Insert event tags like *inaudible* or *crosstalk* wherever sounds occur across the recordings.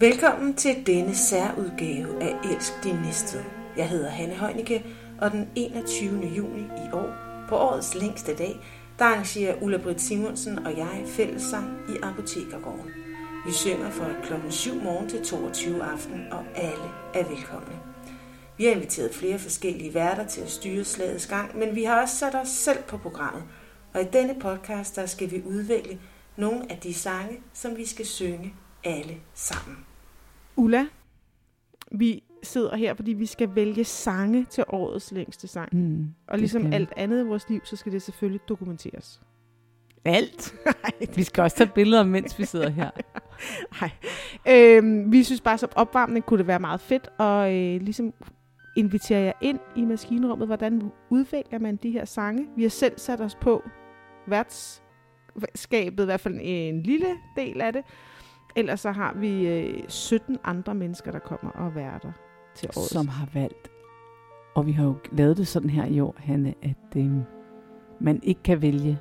Velkommen til denne særudgave af Elsk din næste. Jeg hedder Hanne Heunicke, og den 21. juni i år, på årets længste dag, der arrangerer Ulla Britt Simonsen og jeg fællessang i Apotekergården. Vi synger fra klokken 7 morgen til 22 aften, og alle er velkomne. Vi har inviteret flere forskellige værter til at styre slagets gang, men vi har også sat os selv på programmet. Og i denne podcast, der skal vi udvælge nogle af de sange, som vi skal synge alle sammen. Ulla, vi sidder her, fordi vi skal vælge sange til årets længste sang. Mm, Og ligesom alt andet i vores liv, så skal det selvfølgelig dokumenteres. Alt. *laughs* vi skal også tage billeder, mens vi sidder her. *laughs* Nej. Øhm, vi synes bare, som opvarmning kunne det være meget fedt, og øh, ligesom invitere jer ind i maskinrummet. Hvordan udvælger man de her sange? Vi har selv sat os på værtskabet, i hvert fald en lille del af det. Ellers så har vi øh, 17 andre mennesker, der kommer og værter til året. Som har valgt. Og vi har jo lavet det sådan her i år, Hanne, at øh, man ikke kan vælge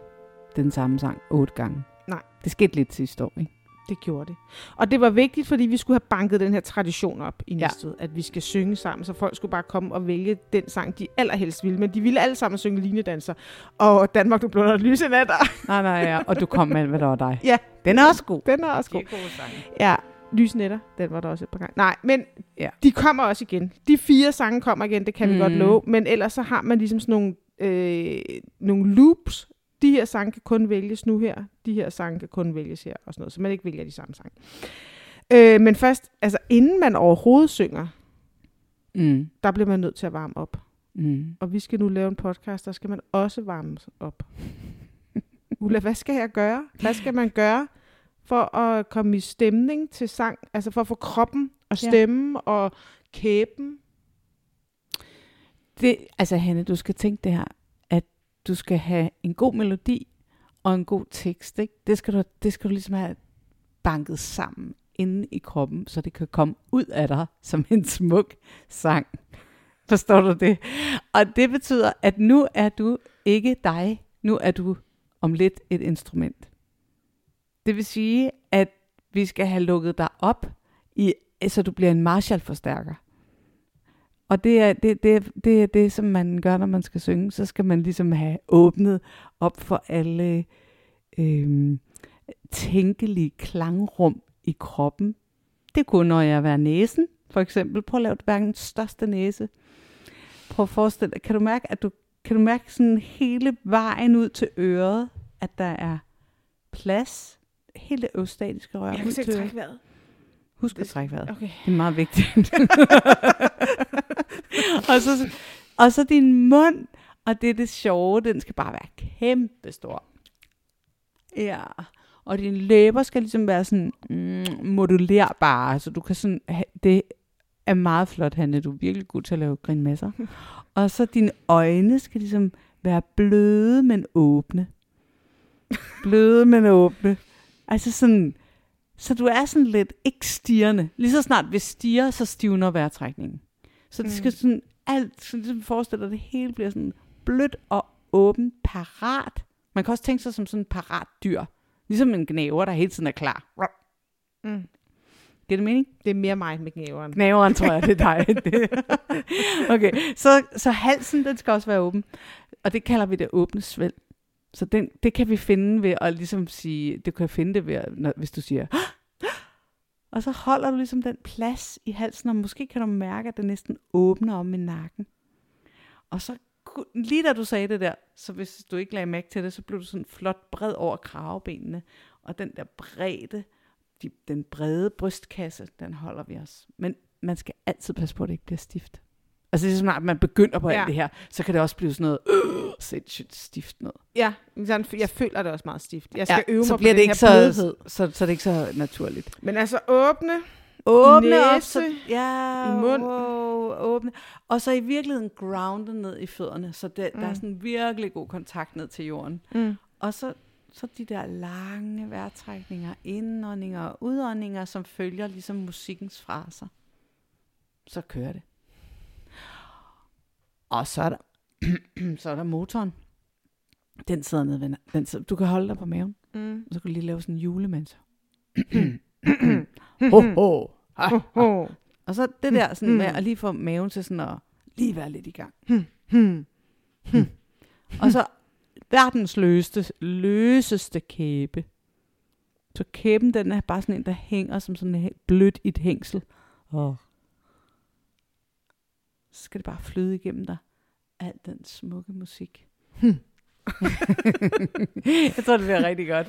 den samme sang otte gange. Nej. Det skete lidt sidste år, ikke? Det gjorde det. Og det var vigtigt, fordi vi skulle have banket den her tradition op i Ja. Næstved, at vi skal synge sammen, så folk skulle bare komme og vælge den sang, de allerhelst ville. Men de ville alle sammen synge linedanser. Og Danmark, du blå lyse natter. Nej, nej, ja. Og du kom med, hvad der var dig. Ja. Den er også god. Den er også god. gode sange. Ja, Lys Netter, den var der også et par gange. Nej, men Ja. ja. de kommer også igen. De fire sange kommer igen, det kan mm. vi Mm. godt love. Men ellers så har man ligesom sådan nogle, øh, nogle loops. De her sange kan kun vælges nu her. De her sange kan kun vælges her. Og sådan noget, så man ikke vælger de samme sange. Øh, men først, altså inden man overhovedet synger, Mm. der bliver man nødt til at varme op. Mm. Og vi skal nu lave en podcast, der skal man også varme op. *laughs* Ulla, hvad skal jeg gøre? Hvad skal man gøre for at komme i stemning til sang? Altså for at få kroppen og Ja. stemmen og kæben? Det, altså Hanne, du skal tænke det her, du skal have en god melodi og en god tekst. Ikke? Det, skal du, det skal du ligesom have banket sammen inde i kroppen, så det kan komme ud af dig som en smuk sang. Forstår du det? Og det betyder, at nu er du ikke dig. Nu er du om lidt et instrument. Det vil sige, at vi skal have lukket dig op, i, så du bliver en Marshall-forstærker. Og det er det, det, det er det, som man gør, når man skal synge. Så skal man ligesom have åbnet op for alle øhm, tænkelige klangrum i kroppen. Det kunne når jeg være næsen, for eksempel. Prøv at lave verdens største næse. Prøv at forestille dig, kan du mærke, at du kan du mærke sådan hele vejen ud til øret, at der er plads, hele det østatiske rør ud til øret. vejret. Husk at trække vejret. Okay. Det er meget vigtigt. *laughs* og, så, og så din mund, og det er det sjove, den skal bare være kæmpe stor. Ja, og dine læber skal ligesom være sådan mm, modulerbare, så du kan sådan, det er meget flot, Hanne, du er virkelig god til at lave grinmasser. *laughs* og så dine øjne skal ligesom være bløde, men åbne. Bløde, men åbne. Altså sådan, så du er sådan lidt ikke stirrende. Lige så snart vi stiger, så stivner vejrtrækningen. Så det skal Mm. sådan alt, så ligesom forestiller det hele bliver sådan blødt og åbent, parat. Man kan også tænke sig som sådan en parat dyr. Ligesom en gnæver, der hele tiden er klar. Mm. Giver det mening? Det er mere mig med gnæveren. Gnæveren tror jeg, det er dig. *laughs* Okay, så, så halsen, den skal også være åben. Og det kalder vi det åbne svælg. Så den, det kan vi finde ved at ligesom sige, det kan jeg finde det ved, at- når, hvis du siger, og så holder du ligesom den plads i halsen, og måske kan du mærke, at det næsten åbner om i nakken. Og så, lige da du sagde det der, så hvis du ikke lagde mærke til det, så blev du sådan flot bred over kravebenene, og den der bredde, de, den brede brystkasse, den holder vi os. Men man skal altid passe på, at det ikke bliver stift. Altså lige så snart man begynder på ja. Alt det her, så kan det også blive sådan noget øh, sindssygt stift noget. Ja, sådan, jeg føler det også meget stift. Jeg skal ja, øve mig så på bliver den det ikke her så, blødhed. så, så, er det ikke så naturligt. Men altså åbne, Åbne op, næse, så, ja, i mund. Wow, åbne. Og så i virkeligheden grounde ned i fødderne, så det, mm. der er Mm. sådan virkelig god kontakt ned til jorden. mm. Og så, så de der lange vejrtrækninger, indåndinger og udåndinger, som følger ligesom musikkens fraser. Så kører det. Og så er der, *clears throat* så er der motoren. Den sidder nede ved, den sidder, du kan holde dig på maven, Mm. og så kan du lige lave sådan en julemands. *clears throat* ho, ho. Ah, Oh. Og så det der sådan Mm. med at lige få maven til sådan at lige være lidt i gang. *clears throat* Hmm. Og så verdens løseste, løseste kæbe. Så kæben, den er bare sådan en, der hænger som sådan et blødt i et hængsel. Og så skal det bare flyde igennem dig. Al den smukke musik. Hmm. *laughs* jeg tror, det bliver rigtig godt.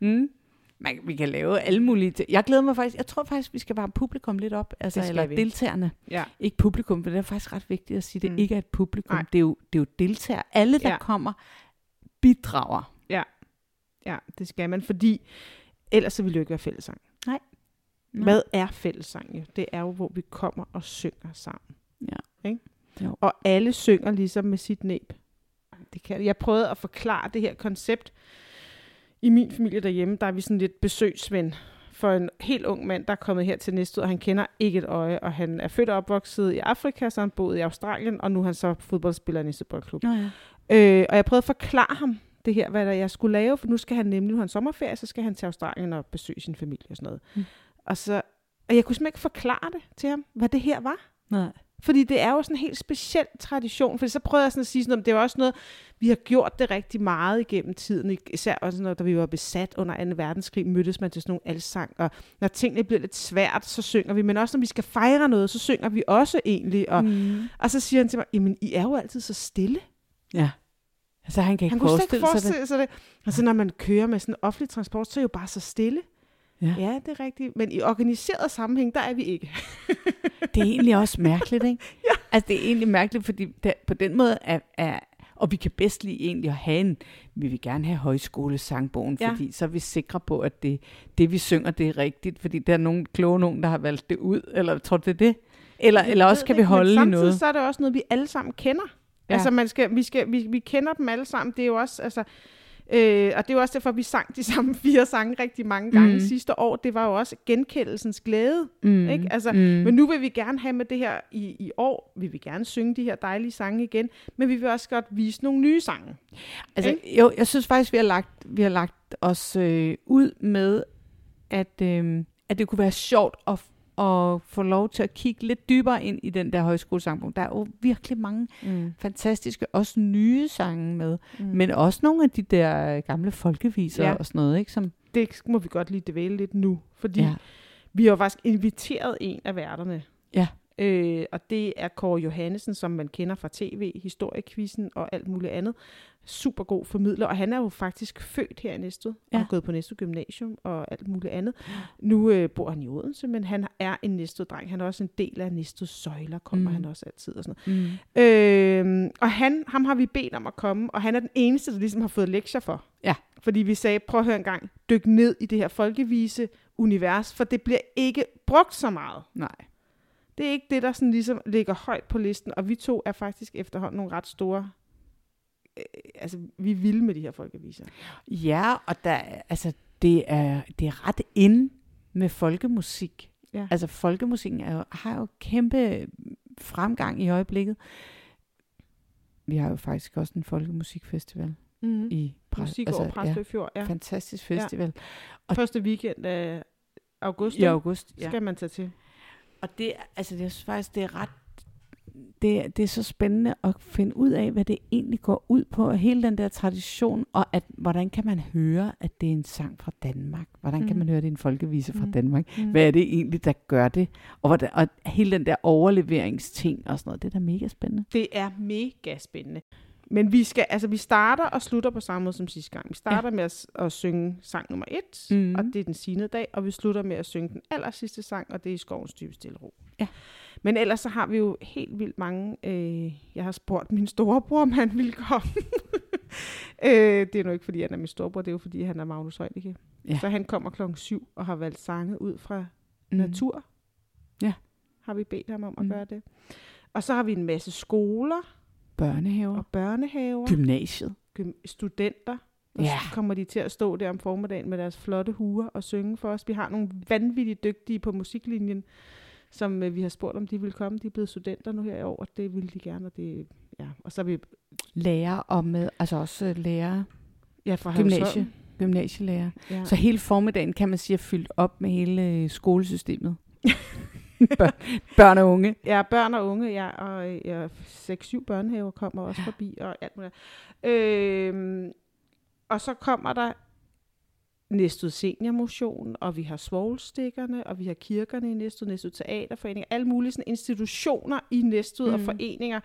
Mm. Man, vi kan lave alle mulige ting. Jeg glæder mig faktisk. Jeg tror faktisk, vi skal varme publikum lidt op. Altså, eller vi. deltagerne. Ja. Ikke publikum, for det er faktisk ret vigtigt at sige, det Mm. ikke er et publikum. Nej. Det er, jo, det er jo deltagere. Alle, der Ja. ja. kommer, bidrager. ja, det skal man, fordi ellers så ville det jo ikke være fællesang. Hvad er fællesang jo? Det er jo, hvor vi kommer og synger sammen. Ja. Ikke? Jo. Og alle synger ligesom med sit næb. Det kan, jeg prøvede at forklare det her koncept. I min familie derhjemme, der er vi sådan lidt besøgsven for en helt ung mand, der er kommet her til næste og han kender ikke et øje, og han er født og opvokset i Afrika, så han boet i Australien, og nu er han så fodboldspiller i Næste Boldklub. Nå ja. Øh, og jeg prøvede at forklare ham det her, hvad der jeg skulle lave, for nu skal han nemlig, nu har han sommerferie, så skal han til Australien og besøge sin familie og sådan noget. Mm. Og, så, og jeg kunne simpelthen ikke forklare det til ham, hvad det her var. Nej. Fordi det er jo sådan en helt speciel tradition. For så prøvede jeg sådan at sige sådan, at det er jo også noget, vi har gjort det rigtig meget igennem tiden. Især også, når da vi var besat under 2. verdenskrig, mødtes man til sådan nogle alsang. Og når tingene bliver lidt svært, så synger vi. Men også når vi skal fejre noget, så synger vi også egentlig. Og, mm. Og så siger han til mig, jamen I er jo altid så stille. Ja. Altså, han kan ikke Han kunne slet ikke forestille sig det. forestille sig det. Og så når man kører med sådan en offentlig transport, så er det jo bare så stille. Ja. Ja, det er rigtigt. Men i organiseret sammenhæng, der er vi ikke. *laughs* Det er egentlig også mærkeligt, ikke? *laughs* ja. Altså, det er egentlig mærkeligt, fordi det, på den måde er, er og vi kan bedst lige egentlig at have en, vi vil gerne have højskolesangbogen, Ja. fordi så er vi sikre på, at det, det vi synger, det er rigtigt, fordi der er nogle kloge nogen, der har valgt det ud, eller tror du det er det? Eller, Jeg eller også kan vi ikke, men holde samtidig noget. så er det også noget, vi alle sammen kender. Ja. Altså, man skal, vi, skal, vi, vi kender dem alle sammen. Det er jo også, altså, øh, og det er jo også derfor, vi sang de *laughs* samme fire sange rigtig mange gange Mm. mm. sidste år. Det var jo også genkendelsens glæde. Mm. Ikke? Altså, mm. Men nu vil vi gerne have med det her i, i år. Vi vil gerne synge de her dejlige sange igen, men vi vil også godt vise nogle nye sange. Altså, jo, jeg synes faktisk, vi har lagt, vi har lagt os øh, ud med, at, øh, at det kunne være sjovt at, at få lov til at kigge lidt dybere ind i den der højskolesangbog. Der er jo virkelig mange Mm. fantastiske, også nye sange med, Mm. men også nogle af de der gamle folkeviser Ja. og sådan noget, ikke? Som, det må vi godt lige dvæle lidt nu, fordi ja. vi har jo faktisk inviteret en af værterne. Ja. Øh, og det er Kåre Johannesen, som man kender fra tv, historiekvisten og alt muligt andet. Super god formidler, og han er jo faktisk født her i Næstved, ja. og har gået på Næstved Gymnasium og alt muligt andet. Nu øh, bor han i Odense, men han er en Næstved-dreng. Han er også en del af Næstved Søjler, kommer Mm. mm. han også altid og sådan Mm. noget. Øh, og han, ham har vi bedt om at komme, og han er den eneste, der ligesom har fået lektier for. Ja. Fordi vi sagde, prøv at høre en gang, dyk ned i det her folkevise univers, for det bliver ikke brugt så meget. Nej. Det er ikke det, der sådan ligesom ligger højt på listen, og vi to er faktisk efterhånden nogle ret store... Øh, altså, vi er vilde med de her folkeviser. Ja, og der, er- altså, det er, det er ret ind med folkemusik. Ja. Altså, folkemusikken er jo, har jo kæmpe fremgang i øjeblikket. Vi har jo faktisk også en folkemusikfestival Mm. i Præ- Musik over Præstø Fjord, ja. ja. Fantastisk festival. Og- Første weekend af august, I august. ja. skal man tage til. Og det, er- altså, jeg synes faktisk, det er ret det, er- det er så spændende at finde ud af, hvad det egentlig går ud på, og hele den der tradition, og at, hvordan kan man høre, at det er en sang fra Danmark? Hvordan mm. kan man høre, at det er en folkevise fra Mm. Danmark? Mm. Hvad er det egentlig, der gør det? Og, hvordan, og hele den der overleveringsting og sådan noget, det er da mega spændende. Det er mega spændende. Men vi skal, altså vi starter og slutter på samme måde som sidste gang. Vi starter ja. med at, at synge sang nummer et, Mhm. mm. og det er den sine dag, og vi slutter med at synge den aller sidste sang, og det er i skovens dybe stille ro. Ja. Men ellers så har vi jo helt vildt mange, øh, jeg har spurgt min storebror, om han ville komme. *laughs* øh, det er nu ikke, fordi han er min storebror, det er jo, fordi han er Magnus Heunicke. Ja. Så han kommer klokken syv og har valgt sange ud fra Mm. natur. Ja. Har vi bedt ham om at Mm. gøre det. Og så har vi en masse skoler Børnehaver. og børnehaver, Gymnasiet. gym- studenter. Og Ja. så kommer de til at stå der om formiddagen med deres flotte huer og synge for os. Vi har nogle vanvittigt dygtige på musiklinjen, som øh, vi har spurgt, om de vil komme. De er blevet studenter nu her i år, og det vil de gerne. Og, det, ja. og så er vi Lærer og med, altså også øh, lærer, ja, fra gymnasie, gymnasielærer. Ja. Så hele formiddagen kan man sige er fyldt op med hele øh, *laughs* *laughs* skolesystemet. Børn og unge. Ja, børn og unge, ja, og ja, 6-7 børnehaver kommer også forbi, og alt muligt. Øhm, og så kommer der Næstud Seniormotion, og vi har Svoglstikkerne, og vi har kirkerne i Næstud, Næstud Teaterforening, alle mulige sådan, institutioner i Næstud mm. og foreninger,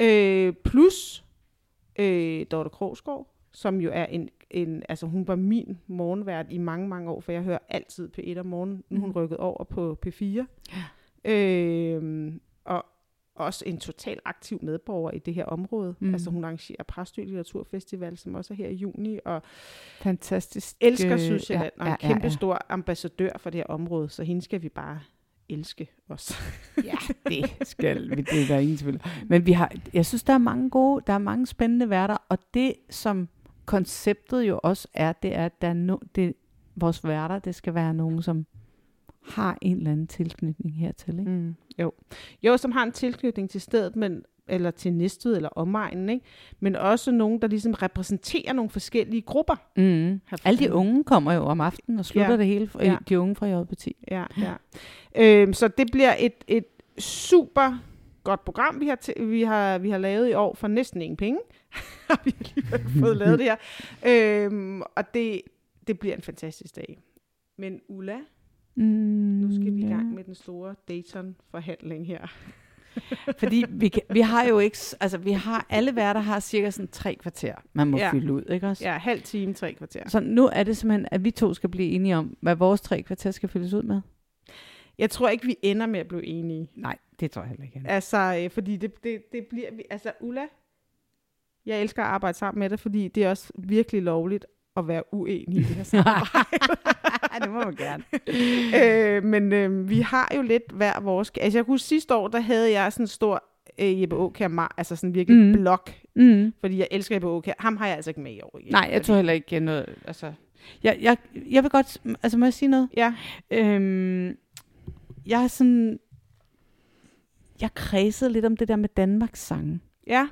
øh, plus øh, Dorte Krogsgaard, som jo er en, en, altså hun var min morgenvært i mange, mange år, for jeg hører altid P1 om morgenen, nu er hun rykket over på P4. Øh, og også en total aktiv medborger i det her område. Mm. Altså hun arrangerer Præstø Litteraturfestival, som også er her i juni, og Fantastisk. elsker øh, Sydsjælland, og ja, en ja, kæmpe ja. stor ambassadør for det her område, så hende skal vi bare elske også. *laughs* Ja, det skal vi. Det er der ingen tvivl. om. Men vi har, jeg synes, der er mange gode, der er mange spændende værter, og det, som konceptet jo også er, det er, at der er no, det, vores værter, det skal være nogen, som har en eller anden tilknytning hertil. Ikke? Mm, jo. jo, som har en tilknytning til stedet, men eller til Næstved eller omegnen, ikke? men også nogen, der ligesom repræsenterer nogle forskellige grupper. Mm. Alle de unge kommer jo om aftenen og slutter Ja. det hele, Ja. ja. de unge fra JBT. Ja, ja. Øhm, så det bliver et, et super godt program, vi har, til, vi, har, vi har lavet i år for næsten ingen penge. *laughs* har vi alligevel *laughs* fået lavet det her. Øhm, og det, det bliver en fantastisk dag. Men Ulla, Mm, nu skal vi i ja. gang med den store Dayton-forhandling her. *laughs* Fordi vi, kan, vi har jo ikke, altså vi har, alle værter har cirka sådan tre kvarter, man må ja. fylde ud, ikke også? Ja, halv time, tre kvarter. Så nu er det simpelthen, at vi to skal blive enige om, hvad vores tre kvarter skal fyldes ud med. Jeg tror ikke, vi ender med at blive enige. Nej, det tror jeg heller ikke. Altså, øh, fordi det, det, det bliver... vi- Altså, Ulla, jeg elsker at arbejde sammen med dig, fordi det er også virkelig lovligt at være uenig i det her *laughs* samarbejde. *laughs* det må man gerne. *laughs* øh, men øh, vi har jo lidt hver vores... Altså, jeg kunne sidste år, der havde jeg sådan en stor øh, Jeppe Aukjær, mar- altså sådan virkelig mm. Blok, Mm. fordi jeg elsker Jeppe Aukjær. Ham har jeg altså ikke med i år. Igen, Nej, jeg fordi- tror heller ikke noget, altså... Jeg, jeg, jeg vil godt, altså må jeg sige noget? Ja, Øhm, jeg er sådan... Jeg kredsede lidt om det der med Danmarks sange. ja.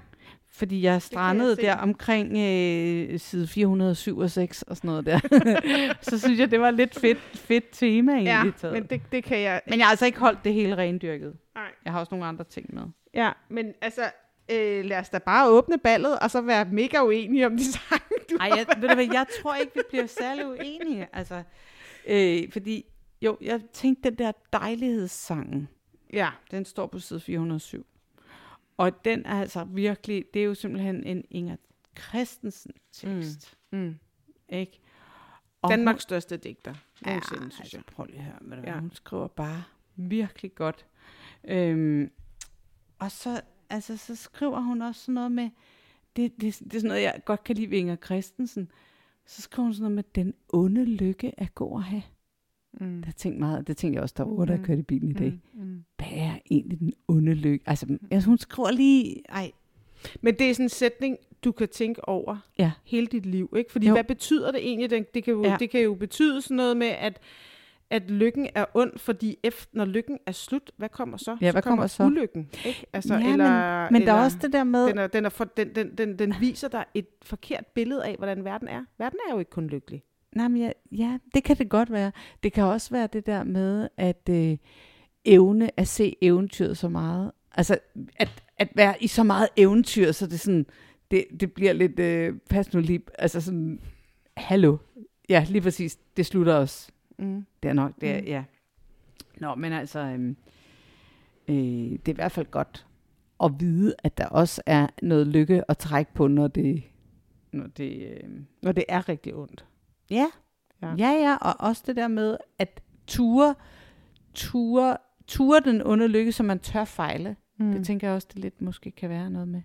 Fordi jeg strandede se. der omkring øh, side 407 og 6 og sådan noget der. *laughs* så synes jeg, det var lidt fedt, fedt tema egentlig. ja taget. men det, det kan jeg... men jeg har altså ikke holdt det hele rendyrket. Nej. Jeg har også nogle andre ting med. Ja, men altså... Øh, lad os da bare åbne ballet, og så være mega uenige om de *laughs* sange, du Ej, jeg, ved du hvad, jeg tror ikke, vi bliver særlig uenige. Altså, øh, fordi, jo, jeg tænkte, den der dejlighedssang, Ja, den står på side 407. Og den er altså virkelig, det er jo simpelthen en Inger Christensen tekst. Mm. Mm. Ikke? Og Danmarks største digter. hun, ja, synes jeg. altså, prøv lige høre, hvad det Ja. ja. hun skriver bare virkelig godt. Øhm, og så, altså, så skriver hun også sådan noget med, det, det, det er sådan noget, jeg godt kan lide ved Inger Christensen. Så skriver hun sådan noget med, den onde lykke er god at have. Mm. Det tænkte, meget, det tænkte jeg også, der var otte, der Mhm. kørte i bilen i dag. Mm. Mm. Hvad er egentlig den onde lykke? Altså, altså hun skriver lige... Ej, Men det er sådan en sætning, du kan tænke over Ja. hele dit liv, ikke? Fordi Jo. hvad betyder det egentlig? Det, det, kan jo, ja. Det kan jo betyde sådan noget med, at, at lykken er ond, fordi efter, når lykken er slut, hvad kommer så? Ja, så hvad kommer så? ulykken, ikke? Altså, ja, eller, men, men der eller, er også det der med... Den, er, den, er for, den, den, den, den viser dig et forkert billede af, hvordan verden er. Verden er jo ikke kun lykkelig. Nej, men ja, ja, det kan det godt være. Det kan også være det der med at øh, evne at se eventyret så meget. Altså, at, at være i så meget eventyr, så det sådan, det, det bliver lidt, øh, pas nu lige, altså sådan, hallo. Ja, lige præcis, det slutter også. Mm. Det er nok, det er, Mm. ja. Nå, men altså, øhm, øh, det er i hvert fald godt at vide, at der også er noget lykke at trække på, når det, når det, øh, Når det er rigtig ondt. Ja. Ja. ja. Ja, ja, og også det der med at ture, ture, ture den onde lykke, så man tør fejle. Mm. Det tænker jeg også, det lidt måske kan være noget med.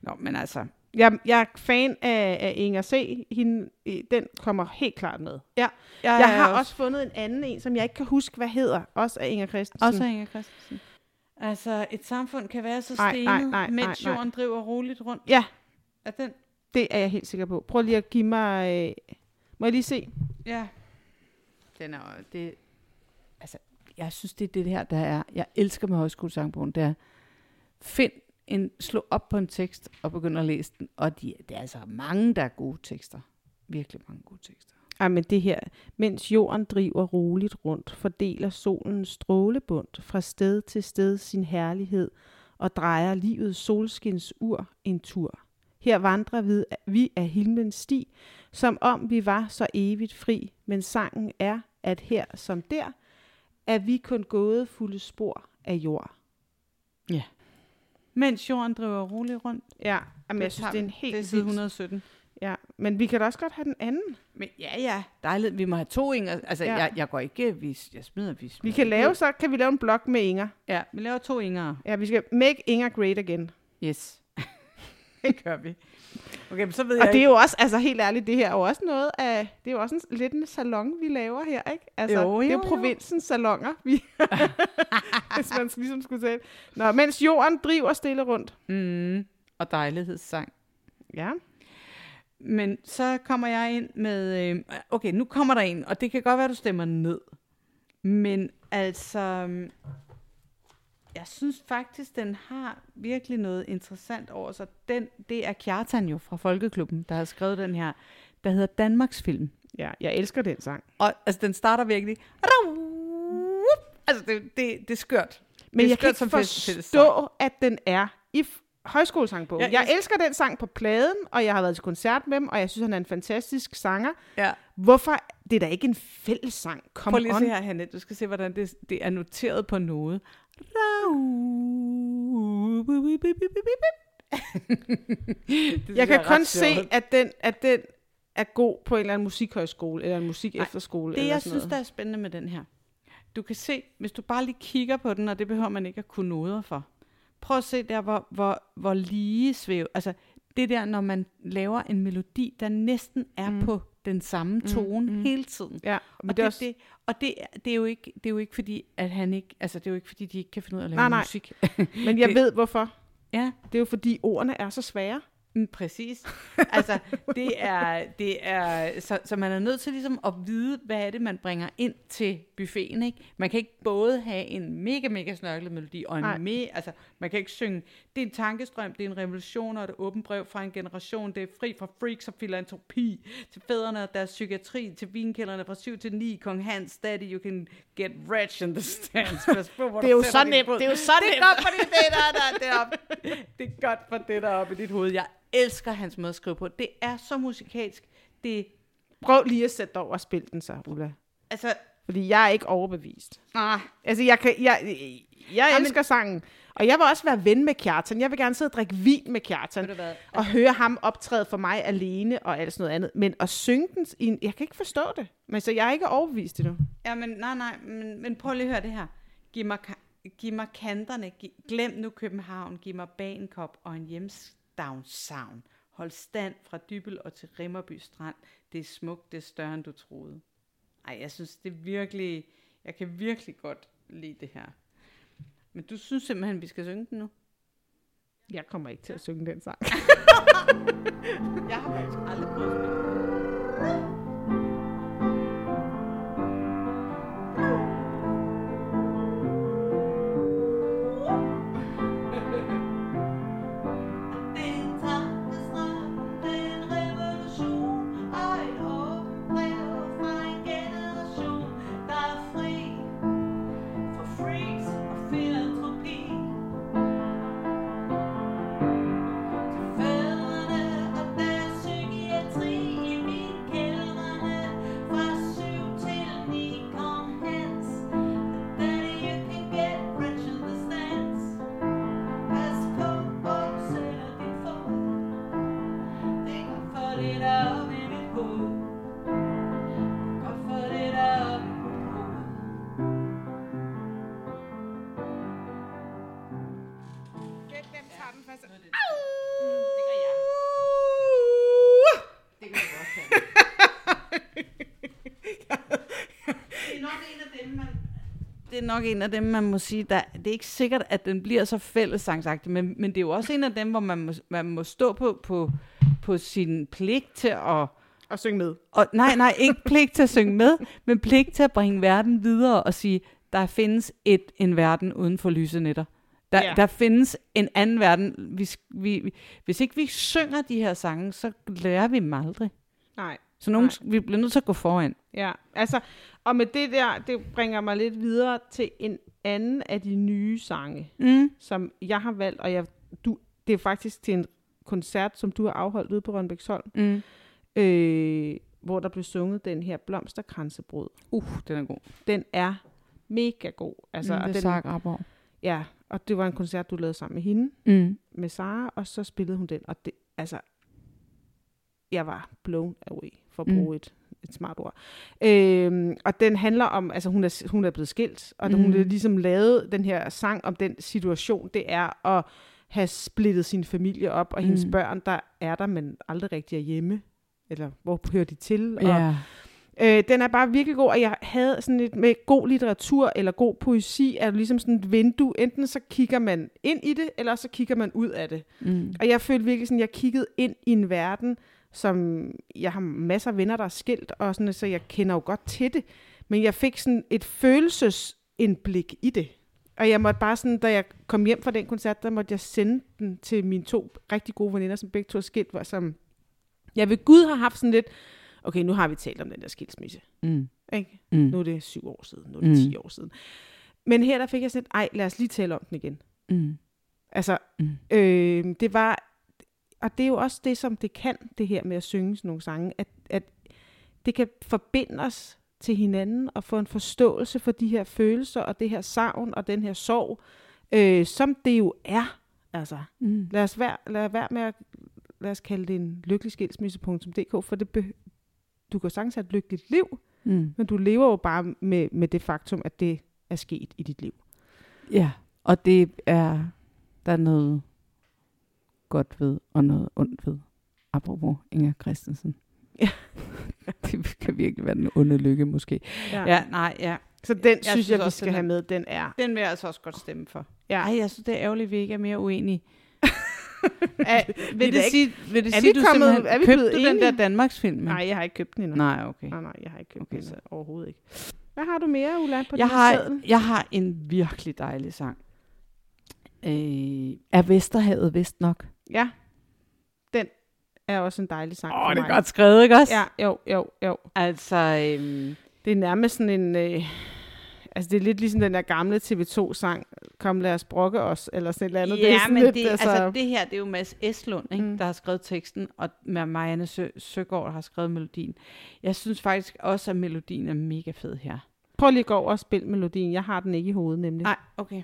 Nå, men altså, Jeg, jeg er fan af, af Inger C. Hende, den kommer helt klart med. jeg, Jeg har også fundet en anden en, som jeg ikke kan huske, hvad hedder. Også af Inger Christensen. også af Inger Christensen. Altså, et samfund kan være så Nej, stenet, nej, nej, nej, mens nej. jorden driver roligt rundt. Ja, Er den? det er jeg helt sikker på. Prøv lige at give mig... Øh, må jeg lige se? Ja. Den er det, altså, jeg synes, det er det her, der er, jeg elsker med højskolesangbogen, det er, find en, slå op på en tekst og begynd at læse den, og de, det er altså mange, der er gode tekster. Virkelig mange gode tekster. Ej, men det her. Mens jorden driver roligt rundt, fordeler solen strålebund fra sted til sted sin herlighed og drejer livets solskins ur en tur. Her vandrer vi, vi af himlens sti, som om vi var så evigt fri, men sangen er, at her som der, er vi kun gået fulde spor af jord. Mens jorden driver roligt rundt. Ja, jamen, jeg Det synes, det er vi. en helt Det er side vildt- 117. Ja, men vi kan da også godt have den anden. Men ja, ja, dejligt. Vi må have to Inger. Altså, Ja. ja. jeg, jeg går ikke, vi, jeg smider, vi Vi smider kan ikke lave, så kan vi lave en blog med Inger. Ja, vi laver to Inger. Ja, vi skal make Inger great again. Yes. *laughs* det gør vi. Okay, men så ved Og jeg det er ikke. jo også, altså helt ærligt, det her er jo også noget af, det er jo også en, lidt en salon, vi laver her, ikke? Altså, Jo, det er jo, jo jo. provinsens salonger, vi, *laughs* hvis man ligesom skulle sige. Nå, mens jorden driver stille rundt. Mm, og dejlighedssang. Ja. Men så kommer jeg ind med, øh, okay, nu kommer der en, og det kan godt være, du stemmer ned. Men altså, jeg synes faktisk, den har virkelig noget interessant over sig. Den, det er Kjartan jo fra Folkeklubben, der har skrevet den her, der hedder Danmarks Film. ja, jeg elsker den sang. Og altså, den starter virkelig... Altså, det, det, det er skørt. Men Det er jeg kan skørt ikke som forstå, at den er i højskolesangbogen. Ja, Jeg jeg- elsker den sang på pladen, og jeg har været til koncert med dem, og jeg synes, han er en fantastisk sanger. Ja. Hvorfor? Det er da ikke en fællessang. Come Prøv lige on. se her, Hanne. Du skal se, hvordan det, det er noteret på noget. Jeg kan kun se, at den, at den er god på en eller anden musikhøjskole, eller en musikefterskole. Det, eller jeg sådan synes, noget. der er spændende med den her. Du kan se, hvis du bare lige kigger på den, og det behøver man ikke at kunne noder for. Prøv at se der, hvor, hvor, hvor lige svæv. Altså, det der, når man laver en melodi, der næsten er Mm. mm. på den samme tone mm. mm. hele tiden. Ja, men og det er det, også... det, og det, er- det, er jo ikke, det er jo ikke fordi, at han ikke, altså det er jo ikke fordi, de ikke kan finde ud af at lave Nej, nej. musik. Men jeg det- ved hvorfor. ja, Det er jo fordi ordene er så svære. Mm, Præcis. Altså, det er, det er så, så man er nødt til ligesom at vide, hvad er det, man bringer ind til buffeten, ikke? Man kan ikke både have en mega, mega snørklet melodi, og en Nej. me, altså, man kan ikke synge, det er en tankestrøm, det er en revolution, og et åbent brev fra en generation, det er fri fra freaks og filantropi, til fædrene og deres psykiatri, til vinkælderne fra 7 til 9, Kong Hans, Daddy, you can get rich in the stands. På, Det er jo så nemt, det er jo så Det er nemt. godt for det, det der, der, deroppe. Det er godt for det der oppe i dit hoved. Jeg elsker hans måde at skrive på. Det er så musikalsk. Det, Prøv lige at sætte dig over og spille den så, Ulla. altså, Fordi jeg er ikke overbevist. ah, Altså, jeg, kan, jeg, jeg Jamen- elsker sangen. Og jeg vil også være ven med Kjartan. Jeg vil gerne sidde og drikke vin med Kjartan. Og høre ham optræde for mig alene og alt sådan noget andet. Men at synge den, i en, jeg kan ikke forstå det. Men så jeg er ikke overbevist endnu. Ja, men nej, nej, men, men prøv lige at høre det her. Giv mig, giv mig kanterne. Giv, glem nu København. Giv mig bagenkop og en hjemstavnsavn. Hold stand fra Dybel og til Rimmerby Strand. Det er smukt, det er større, end du troede. Ej, jeg synes, det er virkelig... Jeg kan virkelig godt lide det her. Men du synes simpelthen, vi skal synge den nu? Jeg kommer ikke til at synge den sang. *laughs* Jeg har faktisk aldrig prøvet at spille. Nok en af dem, man må sige, der, det er ikke sikkert, at den bliver så fællessangsagtig, men, men det er jo også en af dem, hvor man må, man må stå på, på, på sin pligt til at... Og synge med. Og, nej, nej, ikke pligt til at synge med, men pligt til at bringe verden videre og sige, der findes et, en verden uden for lyse nætter. Der, ja. der findes en anden verden. Vi, vi, hvis ikke vi synger de her sange, så lærer vi dem aldrig. Nej. Så nogen, Nej. vi bliver nødt til at gå foran. Ja, altså, og med det der, det bringer mig lidt videre til en anden af de nye sange, Mm. som jeg har valgt, og jeg, du, det er faktisk til en koncert, som du har afholdt ude på Rønbæksholm, Mm. øh, hvor der blev sunget den her blomsterkransebrud. Uh, den er god. Den er mega god. Altså, mm, det den, er Sarah Ja, og det var en koncert, du lavede sammen med hende, Mm. med Sara, og så spillede hun den, og det, altså, jeg var blown away, for at Mm. bruge et, et smart ord. Øhm, og den handler om, altså hun er, hun er blevet skilt, og mm. hun Mm. har ligesom lavet den her sang om den situation, det er at have splittet sin familie op, og mm. hendes Mm. børn, der er der, men aldrig rigtig er hjemme, eller hvor hører de til, og Ja. Øh, den er bare virkelig god, og jeg havde sådan et med god litteratur eller god poesi, er ligesom sådan et vindue. Enten så kigger man ind i det, eller så kigger man ud af det. Mm. Og jeg følte virkelig sådan, jeg kiggede ind i en verden, som jeg har masser af venner, der er skilt, og sådan, så jeg kender jo godt til det. Men jeg fik sådan et følelsesindblik i det. Og jeg måtte bare sådan, da jeg kom hjem fra den koncert, der måtte jeg sende den til mine to rigtig gode veninder, som begge to er skilt, hvor som jeg ved Gud har haft sådan lidt, okay, nu har vi talt om den der skilsmisse. Mm. Ikke? Mm. Nu er det syv år siden, nu er det Mm. ti år siden. Men her der fik jeg sådan et, ej, lad os lige tale om den igen. Mm. Altså, Mm. øh, det var, og det er jo også det, som det kan, det her med at synge sådan nogle sange, at, at det kan forbinde os til hinanden og få en forståelse for de her følelser og det her savn og den her sorg, øh, som det jo er. Altså, Mm. lad os være, lad være med at lad os kalde det en lykkelig skilsmisse.dk, for det be- du kan sagtens have et lykkeligt liv, Mm. men du lever jo bare med, med det faktum, at det er sket i dit liv. Ja, og det er, der er noget godt ved, og noget ondt ved. Apropos Inger Christensen. Ja. *laughs* det kan virkelig være den onde lykke, måske. Ja, nej, ja. Så den Jeg jeg synes synes jeg, vi også, skal have med. Den er... Den vil jeg altså også godt stemme for. Ja. Ej, jeg synes, det er ærgerligt, at vi ikke er mere uenige. *laughs* er, Vi vil, det ikke- sige, vil det er sige, vi du kommet- simpelthen er vi købte du den der enige? Danmarks film? Nej, jeg har ikke købt den endnu. Nej, okay. nej, nej jeg har ikke købt Okay, den så-. Overhovedet ikke. Hvad har du mere, Ulla, på jeg har, seddel? jeg har en virkelig dejlig sang. Øh, er Vesterhavet vist nok? Ja, den er også en dejlig sang Åh, for det er mig. godt skrevet, ikke også? Ja, jo, jo, jo. Altså, øhm, Det er nærmest sådan en... Øh, altså, det er lidt ligesom den der gamle TV2-sang, Kom lad os brokke os, eller sådan et eller andet. Ja, det er sådan men lidt, det, altså, altså, det her, det er jo Mads Eslund, ikke, Mm. der har skrevet teksten, og med Marianne Sø- Søgaard har skrevet melodien. Jeg synes faktisk også, at melodien er mega fed her. Prøv lige at gå over og spil melodien. Jeg har den ikke i hovedet, nemlig. Nej, okay.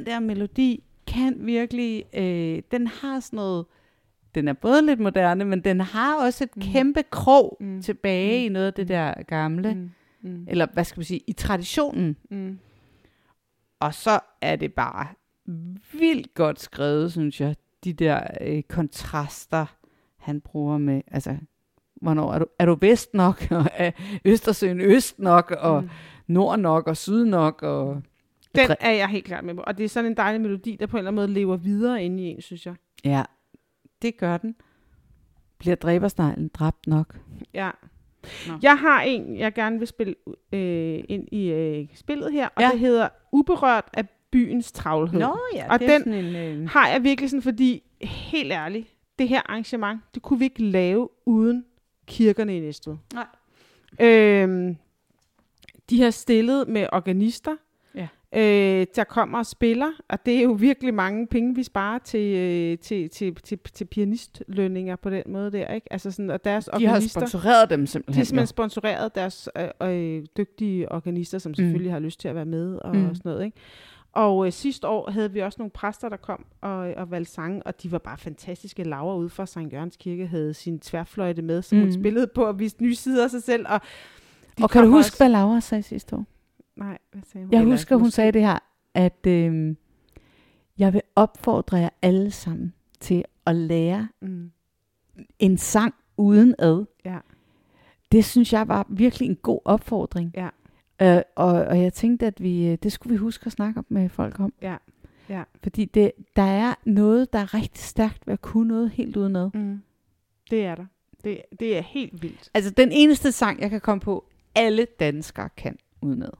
Den der melodi kan virkelig, øh, den har sådan noget, den er både lidt moderne, men den har også et Mm. mm. kæmpe krog Mm. mm. tilbage Mm. mm. i noget af det der gamle, mm. Mm. Mm. eller hvad skal man sige, i traditionen. Mm. Og så er det bare vildt godt skrevet, synes jeg. De der øh, kontraster, han bruger med, altså, hvornår er du, er du vest nok, og er Østersøen øst nok, og Mm. mm. nord nok, og syd nok, og... Den er jeg helt klart med på. Og det er sådan en dejlig melodi, der på en eller anden måde lever videre inde i en, synes jeg. Ja, det gør den. Bliver dræbersneglen dræbt nok? Ja. Nå. Jeg har en, jeg gerne vil spille øh, ind i øh, spillet her, og Ja. det hedder Uberørt af byens travlhed. ja, Og det er den- sådan en... Øh... Har jeg virkelig sådan, fordi helt ærligt, det her arrangement, det kunne vi ikke lave uden kirkerne i Næstved. Nej. Øhm, de har stillet med organister. Øh, der kommer og spiller, og det er jo virkelig mange penge, vi sparer til, øh, til, til, til, til pianistlønninger på den måde der, ikke? Altså sådan, og deres De har sponsoreret dem de simpelthen. har simpelthen sponsoreret deres øh, øh, dygtige organister, som selvfølgelig mm. har lyst til at være med og, mm. Mm. og sådan noget, ikke? Og øh, sidste år havde vi også nogle præster, der kom og, og valgte sange, og de var bare fantastiske. Laura ude fra Sankt Jørgens Kirke havde sin tværfløjte med, som mm. hun Mm. spillede på og viste nye sider af sig selv. Og, de Og kan du huske, også- hvad Laura sagde sidste år? Nej, hvad sagde hun? Jeg Eller husker, hun sagde det her, at øh, jeg vil opfordre jer alle sammen til at lære Mm. en sang uden ad. Ja. det synes jeg var virkelig en god opfordring. Ja. Øh, og, og jeg tænkte, at vi, øh, det skulle vi huske at snakke med folk om. Ja. Ja. Fordi det, der er noget, der er rigtig stærkt ved at kunne noget helt udenad. Mm. Det er der. Det, det er helt vildt. Altså den eneste sang, jeg kan komme på, alle danskere kan udenad.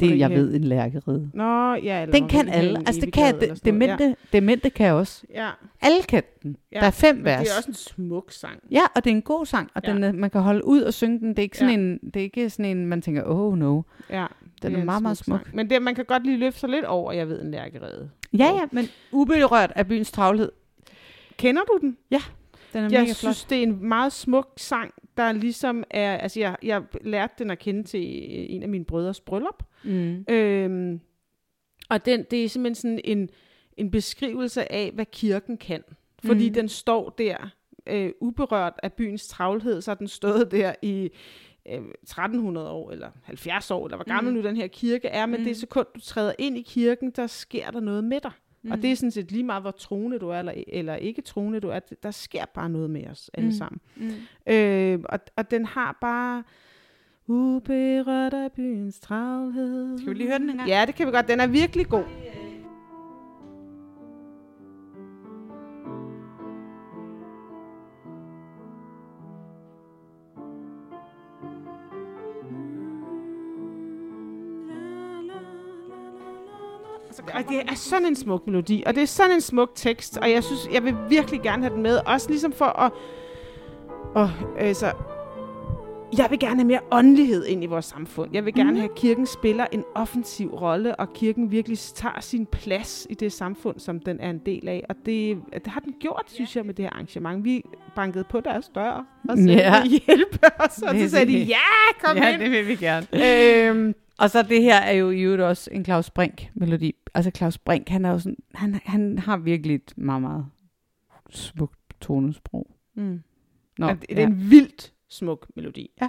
Det er, jeg ved, en lærkerede. Nå, ja. Eller Den kan alle. Altså det kan det, sådan noget. demente, demente kan også. Ja. ja. Alle kan den. Ja, Der er fem vers. det er også en smuk sang. Ja, og det er en god sang, og Ja. den, er- man kan holde ud og synge den. Det er ikke sådan, Ja. en, det er ikke sådan en, man tænker, oh no. Ja. Den det er en meget, meget smuk. sang. Men det, man kan godt lige løfte sig lidt over, jeg ved, en lærkerede. Ja, ja, men uberørt af byens travlhed. Kender du den? Den er Jeg mega flot. synes, det er en meget smuk sang, der ligesom er... Altså, jeg, jeg lærte den at kende til en af mine brødres bryllup. Mm. Øhm, og den, det er simpelthen sådan en, en beskrivelse af, hvad kirken kan. Fordi Mhm. den står der, øh, uberørt af byens travlhed, så har den stået der i øh, 1300 år, eller 70 år, eller hvor gammel Mhm. nu den her kirke er, men Mhm. det sekund, du træder ind i kirken, der sker der noget med dig. Mm. Og Mm. det er sådan set lige meget, hvor troende du er, eller, eller ikke troende du er, der sker bare noget med os alle Mm. sammen. Mm. Øh, og, og den har bare uberørt af byens travlhed. Skal vi lige høre den en gang? Ja, det kan vi godt. Den er virkelig god. Og det er sådan en smuk melodi, og det er sådan en smuk tekst, og jeg synes, jeg vil virkelig gerne have den med, også ligesom for at, og, altså, jeg vil gerne have mere åndelighed ind i vores samfund. Jeg vil gerne Mhm. have, at kirken spiller en offensiv rolle, og kirken virkelig tager sin plads i det samfund, som den er en del af. Og det, det har den gjort, synes jeg, med det her arrangement. Vi bankede på deres dør og sagde, Ja. ja. hjælpe os, og så sagde de, ja, kom ja, ind. det vil vi gerne. Øhm, Og så det her er jo i øvrigt også en Claus Brink-melodi. Altså Claus Brink, han er jo sådan, han, han har virkelig et meget, meget smukt tonesprog. mm. Nå, det, det er en vildt smuk melodi. Ja.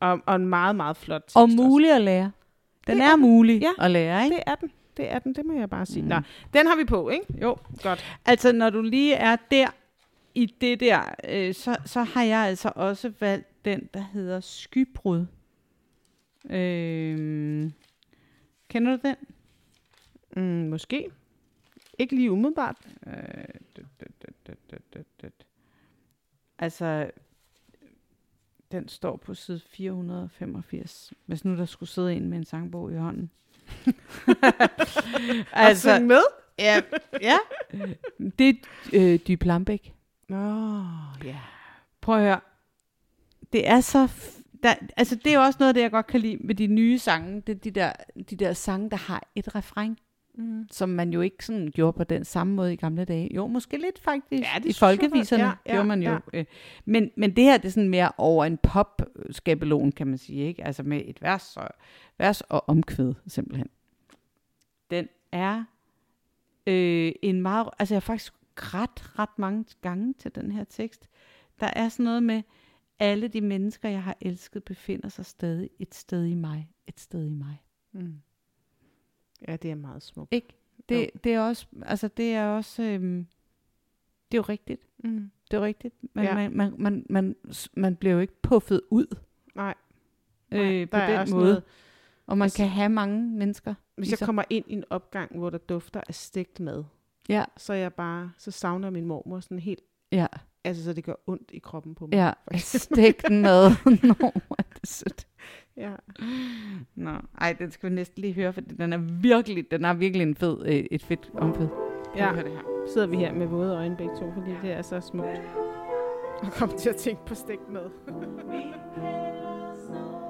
Og, og en meget, meget flot tekst Og også. mulig at lære. Den Det er, er den. mulig Ja, at lære, ikke? Det er den. Det er den, det må jeg bare sige. Mm. Nå, den har vi på, ikke? Jo, godt. Altså, når du lige er der i det der, øh, så, så har jeg altså også valgt den, der hedder Skybrud. Øh, kender du den? Mm, måske. Ikke lige umiddelbart. Øh, dut, dut, dut, dut, dut, dut. Altså, den står på side 485. Hvis nu der skulle sidde en med en sangbog i hånden. *laughs* *laughs* Altså, og med? ja, ja. Det er øh, Dy Plambæk. Nå, ja. Prøv at høre. Det er så... F- der, altså, det er jo også noget af det, jeg godt kan lide med de nye sange. Det er de der, de der sange, der har et refræng, Mm. som man jo ikke sådan gjorde på den samme måde i gamle dage. Jo, måske lidt faktisk. Ja, det I jeg folkeviserne. Ja, ja, gjorde man jo. ja. Øh, men, men det her, det er sådan mere over en pop-skabelon, kan man sige. ikke? Altså med et vers og, vers og omkvæd, simpelthen. Den er øh, en meget... Altså jeg har faktisk ret, ret mange gange til den her tekst. Der er sådan noget med, alle de mennesker, jeg har elsket, befinder sig stadig et sted i mig. Et sted i mig. Mm. Ja, det er meget smukt. Ikke? Det, Jo. det er også, altså det er også, øhm, det er jo rigtigt. Mm. Det er jo rigtigt. Man, Ja. man, man, man, man, man bliver jo ikke puffet ud Nej, øh, på der er den måde. noget- og man altså- kan have mange mennesker. Hvis jeg kommer ind i en opgang, hvor der dufter af stegt mad, Ja, så jeg bare, så savner min mormor sådan helt, ja, altså så det gør ondt i kroppen på mig. ja. den mad. *laughs* Nå, er det sødt. Ja. Nå, ej, den skal vi næsten lige høre, for den er virkelig, den er virkelig en fed, øh, et fedt omkvæd. Ja. høre det her? Sidder vi her med våde øjne begge to, fordi det er så smukt. Og kom til at tænke på stegt mad. *laughs*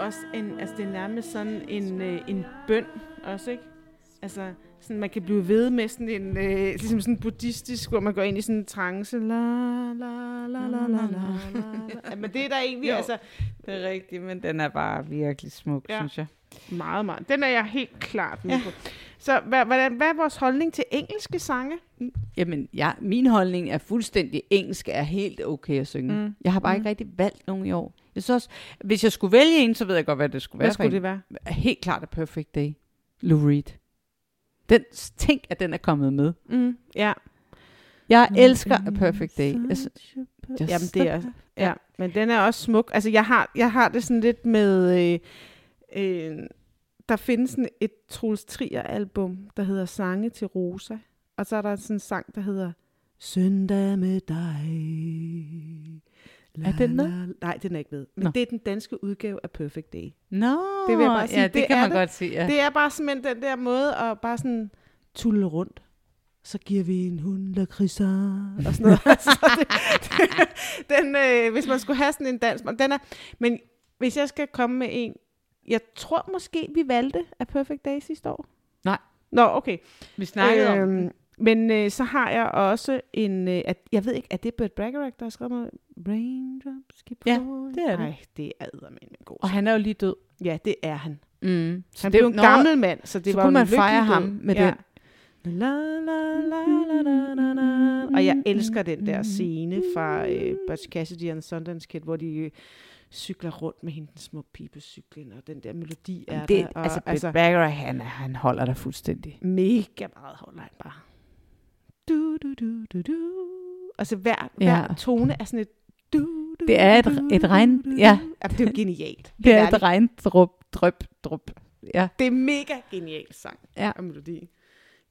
jo også en, altså det er nærmest sådan en, øh, en bøn også, ikke? Altså, sådan, man kan blive ved med sådan en, øh, ligesom sådan buddhistisk, hvor man går ind i sådan en trance. La, la, la, la, la, la, la. Men det er der egentlig, Jo. altså, Det er rigtigt, men den er bare virkelig smuk, Ja. synes jeg. meget, meget. Den er jeg helt klart med Ja. på. Så hvad, hvordan, hvad er vores holdning til engelske sange? Jamen, ja, min holdning er fuldstændig engelsk, er helt okay at synge. Mm. Mm. Jeg har bare Mm. mm. ikke rigtig valgt nogen i år. Jeg synes også, hvis jeg skulle vælge en, så ved jeg godt, hvad det skulle Hvad være skulle for det være? Helt klart A Perfect Day. Lou Reed. Den, tænk, at den er kommet med. Mm, ja. Jeg elsker A Perfect Day. Just Jamen, det er, ja, men den er også smuk. Altså, jeg har, jeg har det sådan lidt med... Øh, øh, der findes sådan et Troels Trier-album, der hedder Sange til Rosa. Og så er der sådan en sang, der hedder Søndag med dig. Er den med? la. Nej, den er ikke med. Men Nå. det er den danske udgave af Perfect Day. Nå, Det vil jeg bare sige, ja, det, det kan man det. godt se. Ja. Det er bare simpelthen den der måde at bare sådan tulle rundt. Så giver vi en hund lakridser og sådan noget. *laughs* *laughs* altså, det, det, den, øh, hvis man skulle have sådan en dans. Den er, men hvis jeg skal komme med en, jeg tror måske, vi valgte A Perfect Day sidste år. Nej. Nå, okay. Vi snakkede om Øhm, den. Men øh, så har jeg også en, øh, at, jeg ved ikke, er det Burt Bacharach, der har skrevet noget? Raindrops keep Ja, det er det. Nej, det er eddermame en god Og han er jo lige død. Ja, det er han. Mm. Så Han blev en nå, gammel mand, så det så var kunne jo man en lykkelig fejre død. ham med den. La, la, la, la, la, la, la. Og jeg elsker den der scene fra øh, Butch Cassidy and Sundance Kid, hvor de øh, cykler rundt med hende, den små pibe cyklen, og den der melodi er det, der. Og, altså, altså, Bacharach, han, han holder dig fuldstændig. mega meget holder han bare. Du, du, du, du, du. Altså hver, Ja. hver tone er sådan et du, du, Det er et- du, et regn- ja. Jamen, det er jo genialt. *laughs* Det er et regndrup, drøb, drup. Ja. Det er mega genial sang Ja. og melodi.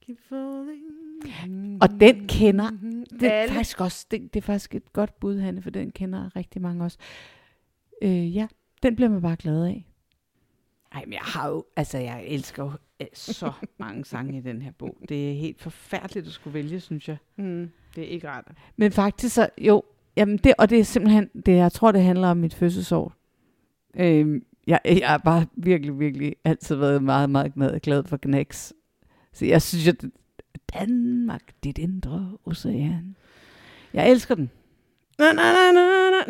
Keep falling. Og den kender- Det er faktisk også, det, det er faktisk et godt bud, Hanne, for den kender rigtig mange også. Øh, ja, den bliver man bare glad af. Ej, men jeg har jo, altså jeg elsker jo øh, så *laughs* mange sange i den her bog. Det er helt forfærdeligt at skulle vælge, synes jeg. Mm, det er ikke rart. Men faktisk så, jo, jamen det, og det er simpelthen, det, jeg tror, det handler om mit fødselsår. Øhm, jeg, jeg har bare virkelig, virkelig altid været meget, meget glad, for Knacks. Så jeg synes, at Danmark, dit indre ocean. Jeg elsker den. Na, na, na, na.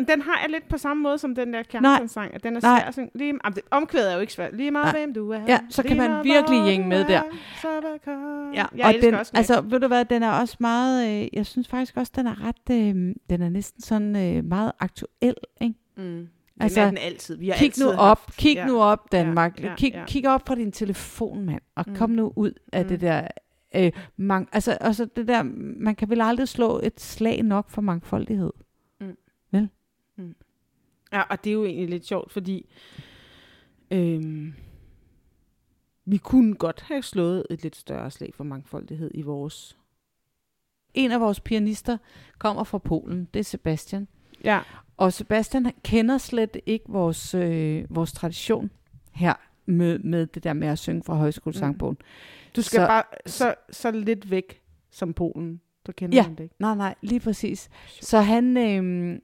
Den har jeg lidt på samme måde som den der Kjartan-sang. At den er svær synge. Lige, jamen, det, omkvædet er jo ikke svært. Lige meget, Nej. hvem du er. Ja, så kan man virkelig du med der. er. Ja, jeg og den, også altså, ved du hvad, den er også meget, øh, jeg synes faktisk også, den er ret, øh, den er næsten sådan øh, meget aktuel, ikke? Mm. Den Altså, er den altid. Vi har Kig altid nu op, haft, kig ja. nu op, Danmark. Ja, ja, kig, ja. kig op fra din telefon, mand, og Mm. kom nu ud af Mm. det der, øh, mang, altså, altså det der, man kan vel aldrig slå et slag nok for mangfoldighed. Ja, og det er jo egentlig lidt sjovt, fordi øhm, vi kunne godt have slået et lidt større slag for mangfoldighed i vores... En af vores pianister kommer fra Polen, det er Sebastian. Ja, Og Sebastian kender slet ikke vores, øh, vores tradition her med, med det der med at synge fra højskolesangbogen. du skal Så- bare så, så lidt væk som Polen. Så kender Ja. det ikke. Nej, nej, lige præcis. Så han, øh,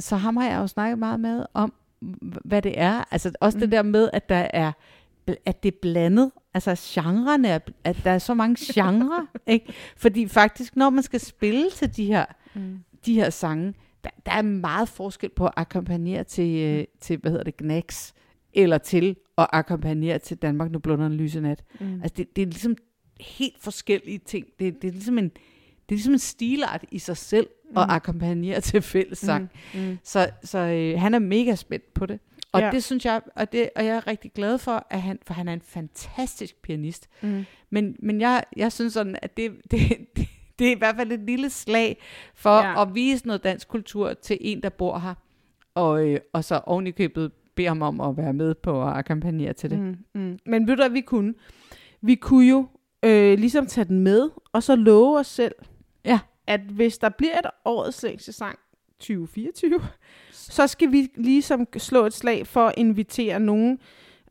så ham har jeg jo snakket meget med om, hvad det er. Altså også mm. det Mm. der med, at der er at det er blandet, altså genrerne, er, at der er så mange genrer, *laughs* ikke? Fordi faktisk, når man skal spille til de her, Mm. de her sange, der, der er meget forskel på at akkompagnere til, øh, til hvad hedder det, Knacks, eller til at akkompagnere til Danmark, nu blunder en lyse nat. Mm. Altså, det, det er ligesom helt forskellige ting. Det, det, er ligesom en, det er ligesom en stilart i sig selv at Mm. akkompagnere *laughs* til fællessang. Mm. Mm. Så, så øh, han er mega spændt på det. Og Ja. det synes jeg, og, det, og jeg er rigtig glad for, at han, for han er en fantastisk pianist. Mm. Men, men jeg, jeg synes sådan, at det, det, *laughs* det, det er i hvert fald et lille slag for Ja. at vise noget dansk kultur til en, der bor her. Og, øh, og så oven i købet beder ham om at være med på at akkompagnere til det. Mm. Mm. Men ved du, hvad vi kunne? Vi kunne jo øh, ligesom tage den med, og så love os selv, Ja. At hvis der bliver et årets længste sang 2024, så skal vi ligesom slå et slag for at invitere nogen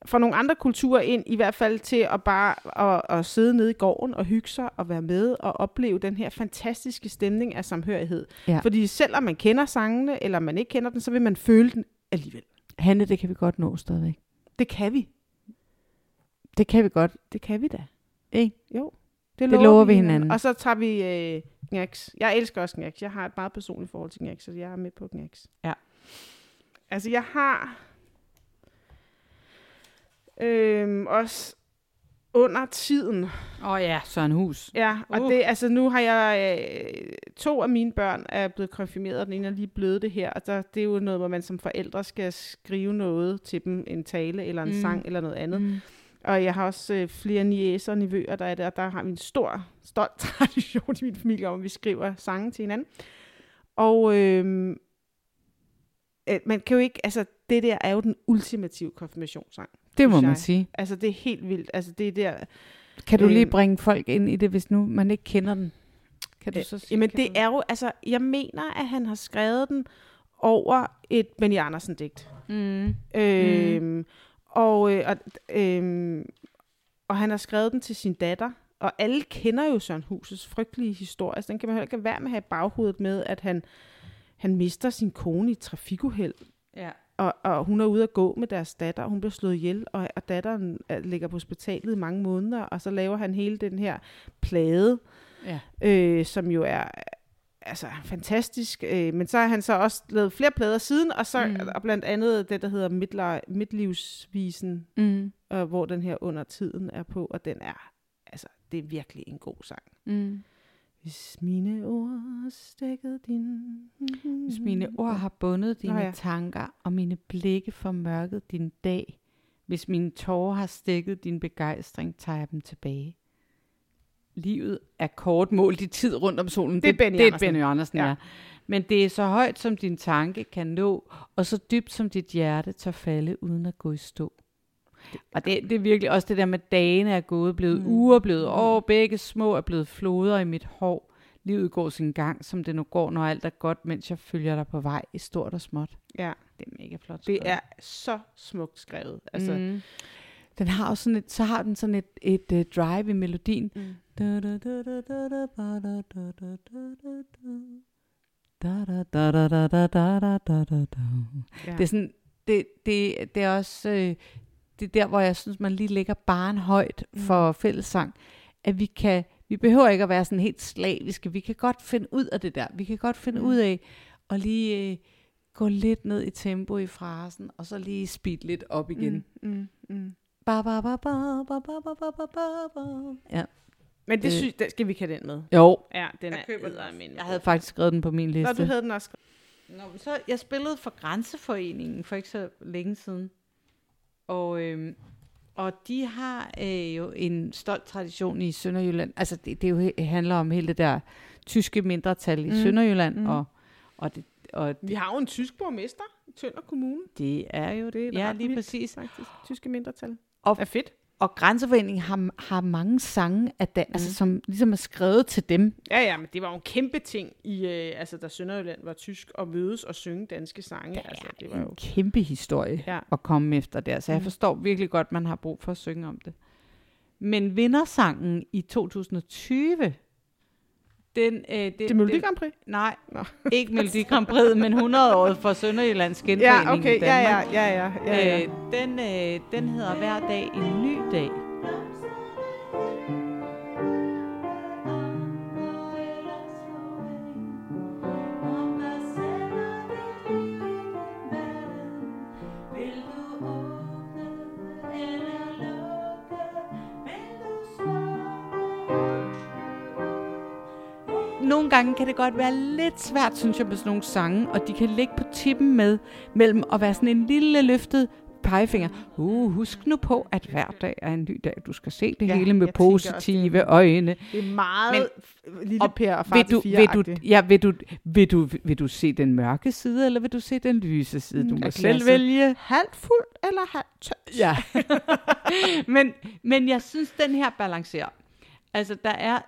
fra nogle andre kulturer ind, i hvert fald til at bare at, at sidde nede i gården og hygge sig og være med og opleve den her fantastiske stemning af samhørighed. Ja. Fordi selvom man kender sangene, eller man ikke kender den, så vil man føle den alligevel. Hanne, det kan vi godt nå stadigvæk. Det kan vi. Det kan vi godt. Det kan vi da. Ikke? Jo. Det lover vi hinanden. Og så tager vi øh, Knacks. Jeg elsker også Knacks. Jeg har et meget personligt forhold til Knacks, så jeg er med på Knacks. Ja. Altså, jeg har øhm, også under tiden. Åh oh, ja, Søren Hus. Ja, og Uh. det, altså nu har jeg, øh, to af mine børn er blevet konfirmeret, og den ene er lige blevet det her, og der, det er jo noget, hvor man som forældre skal skrive noget til dem, en tale eller en Mm. sang eller noget andet. Mm. Og jeg har også øh, flere niæser og nevøer, der er der, der har vi en stor, stolt *laughs* tradition i min familie om, at vi skriver sange til hinanden. Og øh, øh, man kan jo ikke, altså det der er jo den ultimative konfirmationssang. Det må man jeg. sige. Altså det er helt vildt. Altså det er der, Kan du lige Øhm. bringe folk ind i det, hvis nu man ikke kender den? Kan du Øh, så sige? Jamen det du... er jo, altså jeg mener, at han har skrevet den over et Benny Andersen-digt. Mm. Øhm, og, øh, og, øhm, og han har skrevet den til sin datter. Og alle kender jo Søren Husets frygtelige historie. Så den kan man heller ikke være med at have i baghovedet med, at han, han mister sin kone i et trafikuheld. Ja. Og, og hun er ude at gå med deres datter, og hun bliver slået ihjel, og, og datteren er- ligger på hospitalet i mange måneder, og så laver han hele den her plade, ja. øh, som jo er altså fantastisk. Øh, men så har han så også lavet flere plader siden, og, så, Mm. og blandt andet det, der hedder Midli- Midlivsvisen, Mm. øh, hvor den her under tiden er på, og den er, altså, det er virkelig en god sang. Mm. Hvis mine ord stikkede din... Hvis mine ord har bundet dine Nå ja. tanker, og mine blikke formørket din dag, hvis mine tårer har stikket din begejstring, tager jeg dem tilbage. Livet er kort målt i tid rundt om solen. Det er Benny det, Andersen. Det er Benny Andersen, ja. Ja. Men det er så højt, som din tanke kan nå, og så dybt, som dit hjerte tør falde, uden at gå i stå. Og det, det er virkelig også det der med, dagene er gået, blevet mm. uger, blevet år, begge små er blevet floder i mit hår. Livet går sin gang, som det nu går, når alt er godt, mens jeg følger dig på vej i stort og småt. Ja, Det er mega flot. det skrevet. er så smukt skrevet. Altså, mm. Mm. Den har også sådan et, så har den sådan et, et uh, drive i melodien. Mm. Da, da, da, da, da, da, ba, da, da, da, da, da, da. Da, da, da, da, da, da, da, da, da, da, da. Ja. Det er sådan, det, det, det er også, øh, det er der, hvor jeg synes, man lige lægger barn højt Mm. for fællessang. At vi kan, vi behøver ikke at være sådan helt slaviske. Vi kan godt finde ud af det der. Vi kan godt finde Mm. ud af at lige øh, gå lidt ned i tempo i frasen, og så lige speed lidt op igen. Mm, mm, mm. Ba, ba, ba, ba, ba, ba, ba, ba, ba, ba. Ja. Men det Øh. synes, der skal vi have den med. Jo, Ja, den Jeg er køber den jeg havde faktisk skrevet den på min Nå, liste. du havde den også skrevet. Nå, men så jeg spillede for Grænseforeningen for ikke så længe siden. Og, øhm, og de har øh, jo en stolt tradition i Sønderjylland. Altså det, det jo handler om hele det der tyske mindretal i Mm. Sønderjylland. Mm. Og, og, det, og Vi har jo en tysk borgmester i Tønder Kommune. det er jo Det Ja, lige vildt, præcis. Faktisk. Tyske mindretal. Og- er fedt. Og Grænseforeningen har, har mange sange, af da, mm. altså, som ligesom er skrevet til dem. Ja, ja, men det var jo en kæmpe ting, i, øh, altså, da Sønderjylland var tysk, og mødes og synge danske sange. Det altså, det var jo... en kæmpe historie. Ja. at komme efter der. Så jeg Mm. forstår virkelig godt, at man har brug for at synge om det. Men vindersangen i 2020, den... Øh, det, Det er Melodi Grand Prix? Nej, Nå. ikke Melodi Grand Prix, men 100-året for Sønderjyllands genforening Ja, okay, i ja, Danmark. ja, ja, ja, ja, ja. Øh, den, øh, den hedder Hver dag en ny dag. Gange kan det godt være lidt svært, synes jeg, med sådan nogle sange, og de kan ligge på tippen med, mellem at være sådan en lille løftet pegefinger. Uh, husk nu på, at hver dag er en ny dag. Du skal se det Ja, hele med også, positive er- øjne. Det er meget Men, lille Per og far Vil du, vil, du, ja, vil, du, vil, du, vil du se den mørke side, eller vil du se den lyse side? Du Mm, må selv vælge. Halvt fuld eller halvt tørt? Ja. *laughs* men, men jeg synes, den her balancerer. Altså, der er...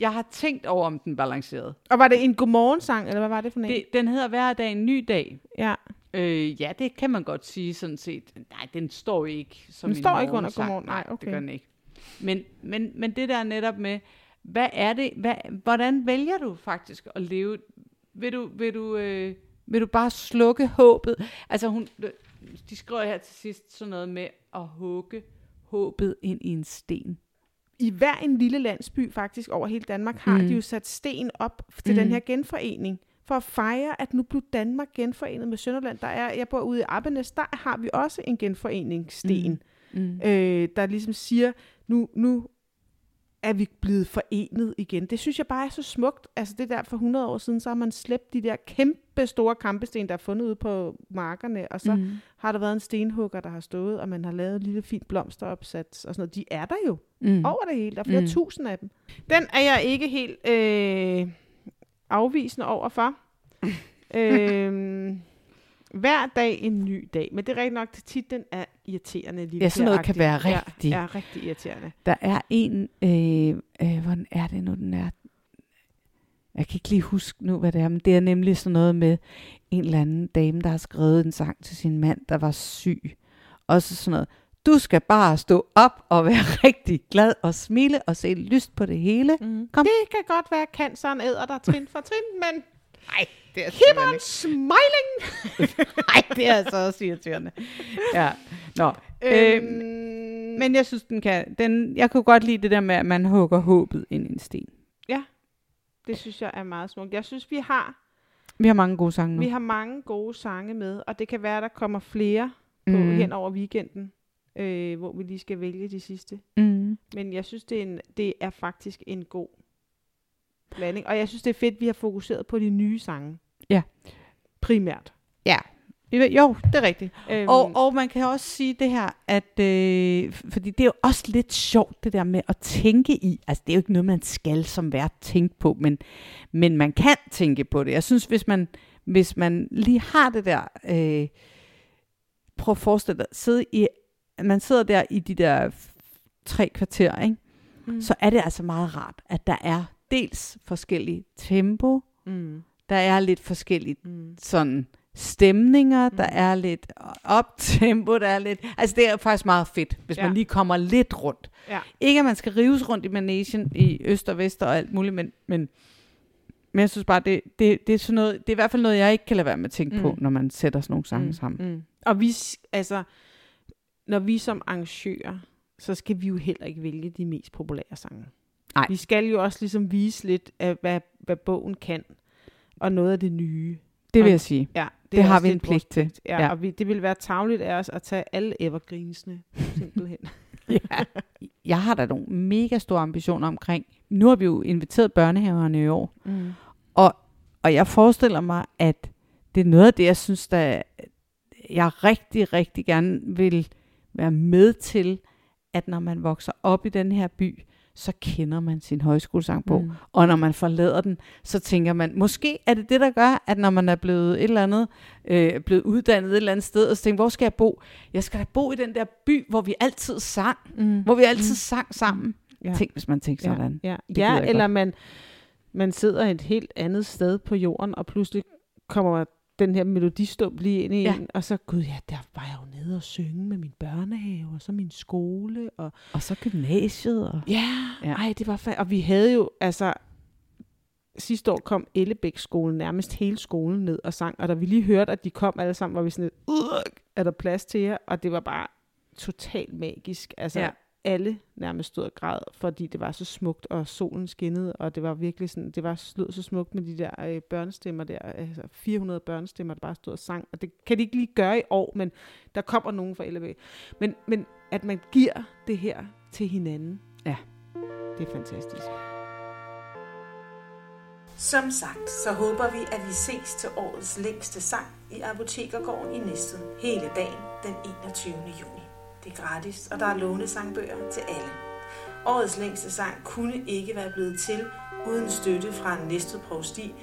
Jeg har tænkt over, om den balancerede. Og var det en godmorgensang, eller hvad var det for en? Det, den hedder Hver dag en ny dag. ja. Øh, ja, det kan man godt sige sådan set. Nej, den står ikke som Den en står ikke under godmorgen. Nej, det okay. gør den ikke. Men, men, men det der netop med, hvad er det, hvad, hvordan vælger du faktisk at leve? Vil du, vil du, øh, vil du bare slukke håbet? Altså hun, de skriver her til sidst sådan noget med at hugge håbet ind i en sten. I hver en lille landsby faktisk over hele Danmark har Mm. de jo sat sten op til Mm. den her genforening. For at fejre, at nu blev Danmark genforenet med Sønderland. Der er, jeg bor ude i Appenes, der har vi også en genforeningssten. Mm. Mm. øh, der ligesom siger, nu, nu er vi blevet forenet igen. Det synes jeg bare er så smukt. Altså det der for 100 år siden, så har man slæbt de der kæmpe store kampesten, der er fundet ude på markerne, og så mm. har der været en stenhugger, der har stået, og man har lavet en lille fint blomsteropsat og sådan noget. De er der jo Mm. over det hele. Der er flere mm. tusind af dem. Den er jeg ikke helt øh, afvisende overfor. *laughs* øhm, hver dag en ny dag. Men det er rigtig nok, at titlen er irriterende. Lige Ja, sådan noget kan være rigtig. Ja, ja, rigtig irriterende. Der er en, øh, øh, hvordan er det nu, den er? Jeg kan ikke lige huske nu, hvad det er, men det er nemlig sådan noget med en eller anden dame, der har skrevet en sang til sin mand, der var syg. Og så sådan noget, du skal bare stå op og være *laughs* rigtig glad og smile og se lyst på det hele. Mm. Kom. Det kan godt være, at canceren æder dig trin for trin, men Nej, det er keep on smiling! *laughs* Nej, det er altså også irriterende. Ja, nå. Øhm, Øh, men jeg synes, den kan... Den, jeg kunne godt lide det der med, at man hugger håbet ind i en sten. det synes jeg er meget smukt. Jeg synes, vi har, Vi har mange gode sange nu. vi har mange gode sange med, og det kan være, der kommer flere på Mm. hen over weekenden, øh, hvor vi lige skal vælge de sidste. Mm. Men jeg synes, det er, en, det er faktisk en god blanding. Og jeg synes, det er fedt, at vi har fokuseret på de nye sange. Ja. Primært. Ja. Jo, det er rigtigt. Øhm, Og, og man kan også sige det her, at øh, fordi det er jo også lidt sjovt, det der med at tænke i. Altså, det er jo ikke noget, man skal som vært tænke på, men, men man kan tænke på det. Jeg synes, hvis man, hvis man lige har det der, øh, prøv at forestille dig, sidde i, man sidder der i de der tre kvarter, ikke? mm. så er det altså meget rart, at der er dels forskellige tempo, Mm. der er lidt forskelligt Mm. sådan stemninger, der Mm. er lidt optempo, der er lidt... Altså det er faktisk meget fedt, hvis ja. Man lige kommer lidt rundt. Ja. Ikke at man skal rives rundt i managen i øst og vest og alt muligt, men, men, men jeg synes bare, det, det, det, er sådan noget, det er i hvert fald noget, jeg ikke kan lade være med at tænke mm. på, når man sætter sådan nogle sange mm. sammen. Mm. Og vi, altså, når vi som arrangører, så skal vi jo heller ikke vælge de mest populære sange. Nej. Vi skal jo også ligesom vise lidt af, hvad, hvad bogen kan, og noget af det nye. Det vil Og- jeg sige. Ja, Det, er har vi en pligt til. Ja, Ja. og vi, det ville være tavligt af os at tage alle evergreensene, *laughs* simpelthen. ja. Jeg har da nogle mega store ambitioner omkring. Nu har vi jo inviteret børnehaverne i år, mm. Og jeg forestiller mig, at det er noget af det, jeg synes, der jeg rigtig, rigtig gerne vil være med til, at når man vokser op i den her by, så kender man sin højskolesangbog. Mm. Mm. Og når man forlader den, så tænker man, måske er det det, der gør, at når man er blevet et eller andet, øh, blevet uddannet et eller andet sted, og så tænker, hvor skal jeg bo? Jeg skal da bo i den der by, hvor vi altid sang. Mm. Hvor vi altid mm. sang sammen. Ja. Ja. Tænk, hvis man tænker ja, sådan. Ja, ja jeg eller man, man sidder et helt andet sted på jorden, og pludselig kommer den her melodistump lige ind i Ja. en, og så, gud ja, der var jeg jo nede og synge med min børnehave, og så min skole, og Og så gymnasiet. Og... ja, Ja. ej, det var fa- og vi havde jo, altså, sidste år kom Ellebæk skolen nærmest hele skolen ned og sang, og da vi lige hørte, at de kom alle sammen, var vi sådan lidt, "Ugh, er der plads til jer? Og det var bare totalt magisk. Altså, Ja. Alle nærmest stod og græd, fordi det var så smukt, og solen skinnede, og det var virkelig sådan, det var lød så smukt med de der øh, børnestemmer der, altså 400 børnestemmer, der bare stod og sang, og det kan de ikke lige gøre i år, men der kommer nogen fra Ellebæk. Men, men at man giver det her til hinanden, Ja. det er fantastisk. Som sagt, så håber vi, at vi ses til årets længste sang i Apotekergården i Næstved hele dagen den 21. juni. Det er gratis, og der er lånesangbøger til alle. Årets længste sang kunne ikke være blevet til uden støtte fra Næstved Provsti,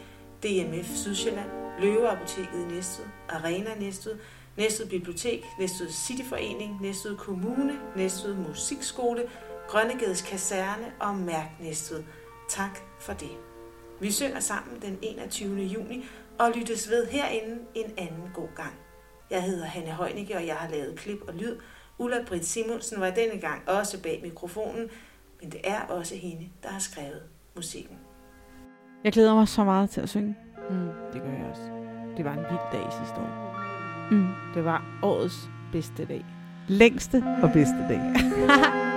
DMF Sydsjælland, Løveapoteket i Næstved, Arena Næstved, Næstved Bibliotek, Næstved Cityforening, Næstved Kommune, Næstved Musikskole, Grønnegades Kaserne og Mærk Næstved. Tak for det. Vi synger sammen den 21. juni og lyttes ved herinde en anden god gang. Jeg hedder Hanne Heunicke, og jeg har lavet klip og lyd. Ulla Britt Simonsen var denne gang også bag mikrofonen, men det er også hende, der har skrevet musikken. Jeg glæder mig så meget til at synge. Mm, det gør jeg også. Det var en vild dag sidste år. Mm. Det var årets bedste dag. Længste og bedste dag. *laughs*